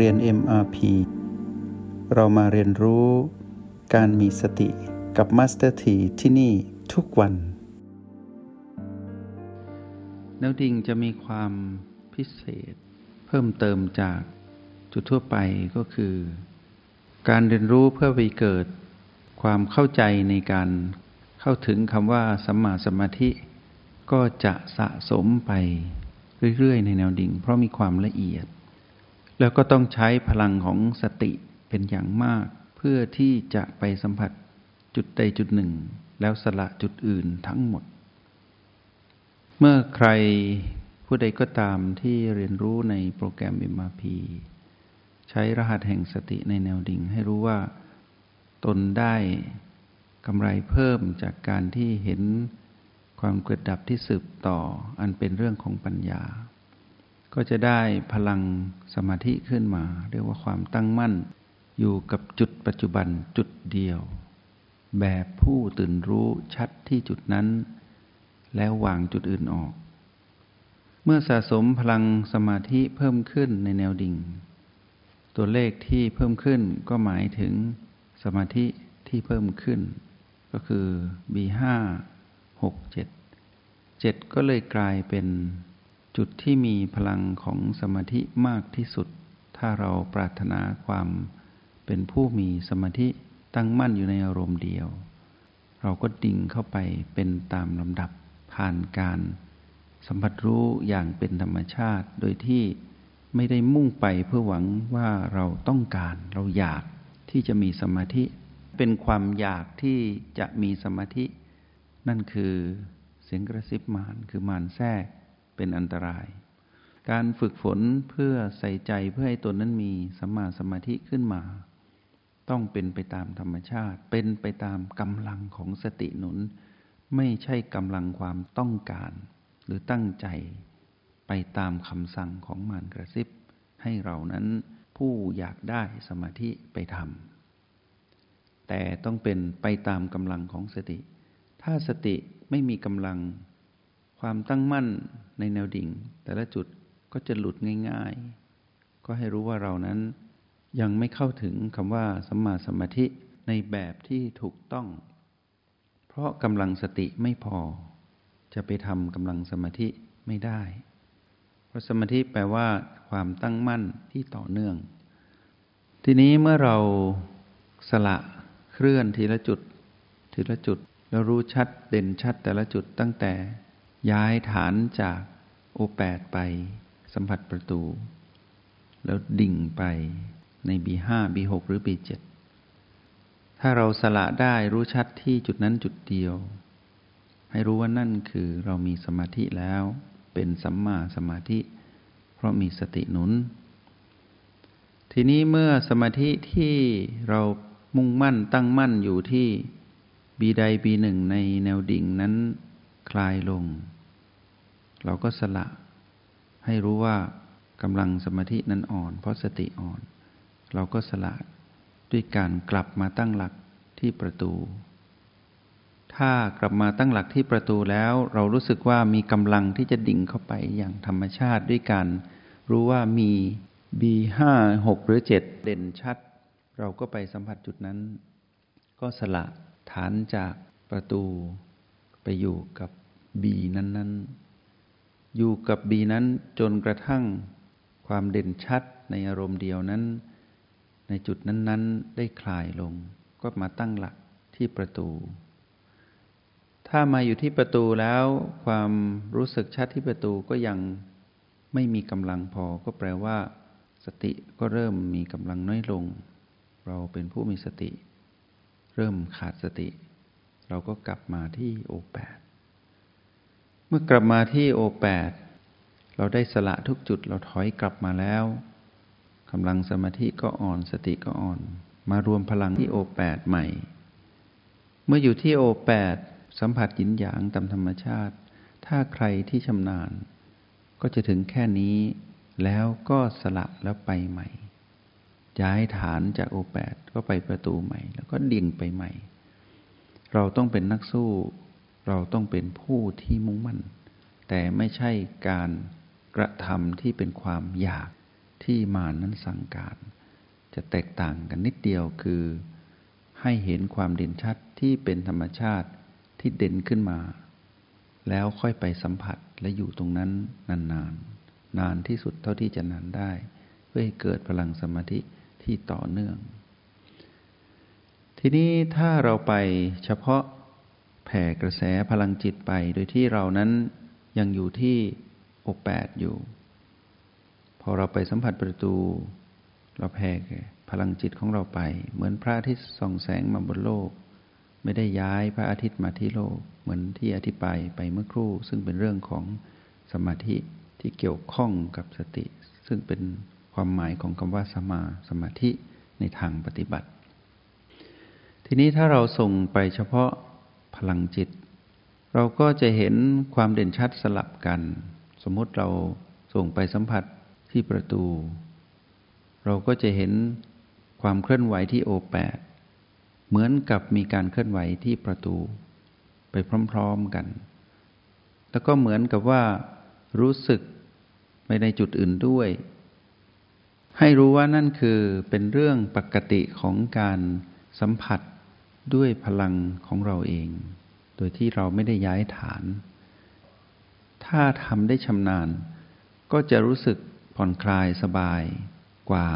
เรียน MRP เรามาเรียนรู้การมีสติกับ Master T ที่ที่นี่ทุกวันแนวดิ่งจะมีความพิเศษ เพิ่มเติมจากจุดทั่วไปก็คือ การเรียนรู้เพื่อไปเกิดความเข้าใจในการเข้าถึงคำว่าสัมมาสมาธิ ก็จะสะสมไปเรื่อยๆ ในแนวดิ่ง เพราะมีความละเอียด แล้วก็ต้องใช้พลังของสติเป็นอย่างมาก เพื่อที่จะไปสัมผัสจุดใดจุดหนึ่ง แล้วสละจุดอื่นทั้งหมด เมื่อใครผู้ใดก็ตามที่เรียนรู้ในโปรแกรม MRP ใช้รหัสแห่งสติในแนวดิ่ง ให้รู้ว่าตนได้กำไรเพิ่มจากการที่เห็นความเกิดดับที่สืบต่ออันเป็นเรื่องของปัญญา ก็จะได้พลังสมาธิขึ้นมา เรียกว่าความตั้งมั่น อยู่กับจุดปัจจุบันจุดเดียว แบบผู้ตื่นรู้ชัดที่จุดนั้น แล้ววางจุดอื่นออก เมื่อสะสมพลังสมาธิเพิ่มขึ้นในแนวดิ่ง ตัวเลขที่เพิ่มขึ้นก็หมายถึงสมาธิที่เพิ่มขึ้น ก็คือ B5 6 7 7 ก็เลยกลายเป็น จุดที่มีพลังของสมาธิมากที่สุด ถ้าเราปรารถนาความเป็นผู้มีสมาธิตั้งมั่นอยู่ในอารมณ์เดียว เราก็ดิ่งเข้าไปเป็นตามลำดับผ่านการสัมผัสรู้อย่างเป็นธรรมชาติ โดยที่ไม่ได้มุ่งไปเพื่อหวังว่าเราต้องการเราอยากที่จะมีสมาธิ เป็นความอยากที่จะมีสมาธิ นั่นคือเสียงกระซิบมารคือมารแทรก เป็นอันตราย การฝึกฝนเพื่อใส่ใจเพื่อให้ตนนั้นมีสัมมาสมาธิขึ้นมา ต้องเป็นไปตามธรรมชาติ เป็นไปตามกำลังของสติหนุน ไม่ใช่กำลังความต้องการ หรือตั้งใจไปตามคำสั่งของมารกระซิบ ให้เรานั้นผู้อยากได้สมาธิไปทำแต่ต้องเป็นไปตามกำลังของสติ ถ้าสติไม่มีกำลัง ความตั้งมั่นในแนวดิ่ง แต่ละจุดก็จะหลุดง่าย ๆ ก็ให้รู้ว่าเรานั้นยังไม่เข้าถึงคำว่าสัมมาสมาธิในแบบที่ถูกต้อง เพราะกำลังสติไม่พอ จะไปทำกำลังสมาธิไม่ได้ เพราะสมาธิแปลว่า ความตั้งมั่นที่ต่อเนื่อง ทีนี้เมื่อเราสละเคลื่อนทีละจุด ทีละจุด แล้วรู้ชัดเด่นชัดแต่ละจุดตั้งแต่ ย้ายฐานจากโอแปดไป สัมผัสประตู แล้วดิ่งไปใน B5 B6 หหรือ B7 ถ้าเราสละได้รู้ชัดที่จุดนั้นจุดเดียว ให้รู้ว่านั่นคือเรามีสมาธิแล้ว เป็นสัมมาสมาธิ เพราะมีสติหนุน ทีนี้เมื่อสมาธิที่เรามุ่งมั่นตั้งมั่นอยู่ที่บีใดบีหนึ่งในแนวดิ่งนั้นคลายลง เราก็สละ ให้รู้ว่ากำลังสมาธินั้นอ่อน เพราะสติอ่อน เราก็สละด้วยการกลับมาตั้งหลักที่ประตู ถ้ากลับมาตั้งหลักที่ประตูแล้ว เรารู้สึกว่ามีกำลังที่จะดิ่งเข้าไปอย่างธรรมชาติด้วยการรู้ว่ามี B5 6 หรือ 7 เด่นชัด เราก็ไปสัมผัสจุดนั้น ก็สละฐานจากประตูไปอยู่กับบีนั้น ๆ อยู่กับบีนั้นจนกระทั่งความเด่นชัดในอารมณ์เดียวนั้น ในจุดนั้น ๆ ได้คลายลง ก็มาตั้งหลักที่ประตู ถ้ามาอยู่ที่ประตูแล้ว ความรู้สึกชัดที่ประตูก็ยังไม่มีกำลังพอก็แปลว่า สติก็เริ่มมีกำลังน้อยลง เราเป็นผู้มีสติ เริ่มขาดสติ เราก็กลับมาที่โอแปด มื่อกลับมาที่โอแปดเราได้สละทุกจุดเราถอยกลับมาแล้วกำลังสมาธิก็อ่อนสติก็อ่อน มารวมพลังที่โอแปดใหม่ เมื่ออยู่ที่โอแปดสัมผัสหยินหยางตามธรรมชาติ ถ้าใครที่ชำนาญ ก็จะถึงแค่นี้แล้วก็สละแล้วไปใหม่ย้ายฐานจากโอแปดก็ไปประตูใหม่ แล้วก็ดิ่งไปใหม่ เราต้องเป็นนักสู้ เราต้องเป็นผู้ที่มุ่งมั่น แต่ไม่ใช่การกระทำที่เป็นความอยากที่มานั้นสั่งการ จะแตกต่างกันนิดเดียวคือ ให้เห็นความเด่นชัดที่เป็นธรรมชาติที่เด่นขึ้นมา แล้วค่อยไปสัมผัสและอยู่ตรงนั้นนานๆนนนานที่สุดเท่าที่จะนานได้ เพื่อให้เกิดพลังสมาธิที่ต่อเนื่อง ทีนี้ถ้าเราไปเฉพาะ แผ่กระแสพลังจิตไป โดยที่เรานั้นยังอยู่ที่โอแปดอยู่ พอเราไปสัมผัสประตู เราแผ่พลังจิตของเราไป เหมือนพระอาทิตย์ส่องแสงมาบนโลก ไม่ได้ย้ายพระอาทิตย์มาที่โลก เหมือนที่อธิบายไปเมื่อครู่ ซึ่งเป็นเรื่องของสมาธิที่เกี่ยวข้องกับสติ ซึ่งเป็นความหมายของคำว่าสมาสมาธิในทางปฏิบัติ ทีนี้ถ้าเราส่งไปเฉพาะ พลังจิต เราก็จะเห็นความเด่นชัดสลับกัน สมมติเราส่งไปสัมผัสที่ประตู เราก็จะเห็นความเคลื่อนไหวที่โอแปดเหมือนกับมีการเคลื่อนไหวที่ประตู ไปพร้อมๆกัน แล้วก็เหมือนกับว่า รู้สึกไปในจุดอื่นด้วย ให้รู้ว่านั่นคือเป็นเรื่องปกติของการสัมผัส ด้วยพลังของเราเอง โดยที่เราไม่ได้ย้ายฐาน ถ้าทำได้ชำนาญ ก็จะรู้สึกผ่อนคลายสบายกว่า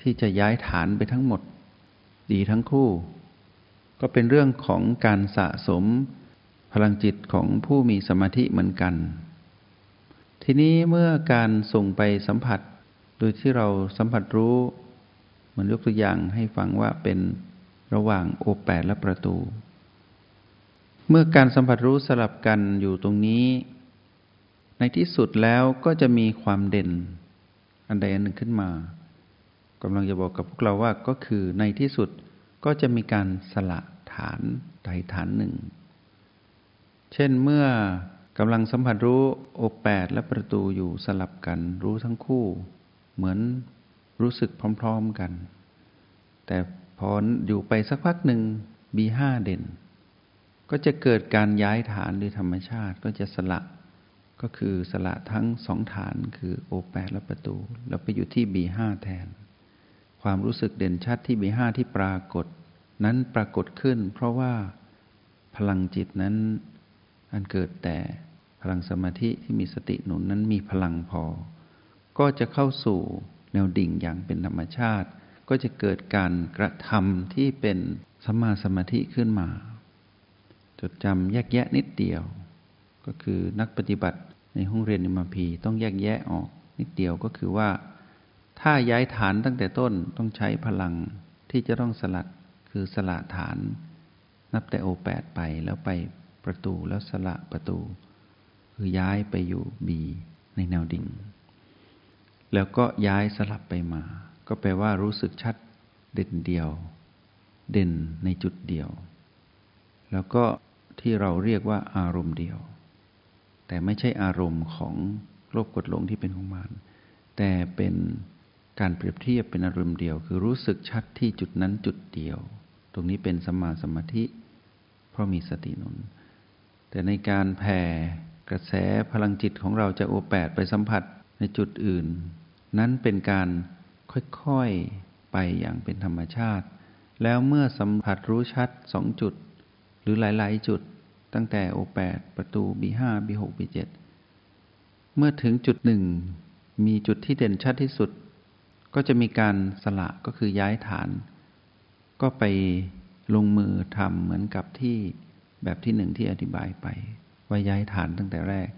ที่จะย้ายฐานไปทั้งหมด ดีทั้งคู่ ก็เป็นเรื่องของการสะสมพลังจิตของผู้มีสมาธิเหมือนกัน ทีนี้เมื่อการส่งไปสัมผัส โดยที่เราสัมผัสรู้ เหมือนยกตัวอย่างให้ฟังว่าเป็น ระหว่างโอแปดและประตู เมื่อการสัมผัสรู้สลับกันอยู่ตรงนี้ ในที่สุดแล้วก็จะมีความเด่น อันใดอันหนึ่งขึ้นมากำลังจะบอกกับพวกเราว่าก็คือในที่สุดก็จะมีการสละฐานใดฐานหนึ่ง เช่นเมื่อกำลังสัมผัสรู้โอแปดและประตูอยู่สลับกันรู้ทั้งคู่ เหมือนรู้สึกพร้อม ๆกัน แต่ พออยู่ไปสักพักหนึ่ง B5 เด่น ก็จะเกิดการย้ายฐานโดยธรรมชาติก็จะสละก็คือสละทั้งสองฐานคือโอแปดและประตู แล้วไปอยู่ที่ B5 แทน ความรู้สึกเด่นชัดที่ B5 ที่ปรากฏ นั้นปรากฏขึ้น เพราะว่าพลังจิตนั้นอันเกิดแต่พลังสมาธิที่มีสติหนุนนั้นมีพลังพอ ก็จะเข้าสู่แนวดิ่งอย่างเป็นธรรมชาติ ก็จะเกิดการกระทำที่เป็นสมาสมาธิขึ้นมา จดจำแยกแยะนิดเดียว ก็คือนักปฏิบัติในห้องเรียนอิมพีต้องแยกแยะออกนิดเดียวก็คือว่า ถ้าย้ายฐานตั้งแต่ต้นต้องใช้พลังที่จะต้องสลัดคือสละฐาน นับแต่โอแปดไปแล้วไปประตูแล้วสละประตู คือย้ายไปอยู่บีในแนวดิ่ง แล้วก็ย้ายสลับไปมา ก็แปลว่ารู้สึกชัดเด่นเดียว เด่นในจุดเดียว แล้วก็ที่เราเรียกว่าอารมณ์เดียว แต่ไม่ใช่อารมณ์ของโลภกดหลงที่เป็นของมานแต่เป็นการเปรียบเทียบเป็นอารมณ์เดียว คือรู้สึกชัดที่จุดนั้นจุดเดียว ตรงนี้เป็นสมาสมาธิ เพราะมีสตินุน แต่ในการแผ่กระแสพลังจิตของเราจะโอแปดไปสัมผัสในจุดอื่น นั้นเป็นการ ค่อยๆ ไปอย่างเป็นธรรมชาติ แล้วเมื่อสัมผัสรู้ชัดสองจุด หรือหลายๆ จุด ตั้งแต่โอแปดประตูบีห้าบีหกบีเจ็ดเมื่อถึงจุดหนึ่งมีจุดที่เด่นชัดที่สุด ก็จะมีการสละก็คือย้ายฐาน ก็ไปลงมือทำเหมือนกับที่แบบที่หนึ่งที่อธิบายไปว่าย้ายฐานตั้งแต่แรก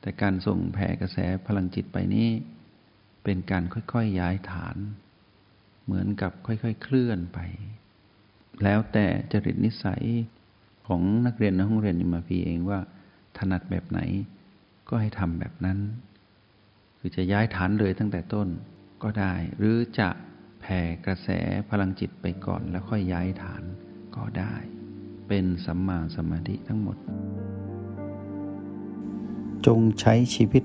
แต่การส่งแผ่กระแสพลังจิตไปนี้ เป็นการค่อยๆย้ายฐาน เหมือนกับค่อยๆเคลื่อนไป แล้วแต่จริตนิสัยของนักเรียนในห้องเรียนอิมาพีเองว่า ถนัดแบบไหนก็ให้ทำแบบนั้น คือจะย้ายฐานเลยตั้งแต่ต้นก็ได้ หรือจะแผ่กระแสพลังจิตไปก่อนแล้วค่อยย้ายฐานก็ได้ เป็นสัมมาสมาธิทั้งหมด จงใช้ชีวิต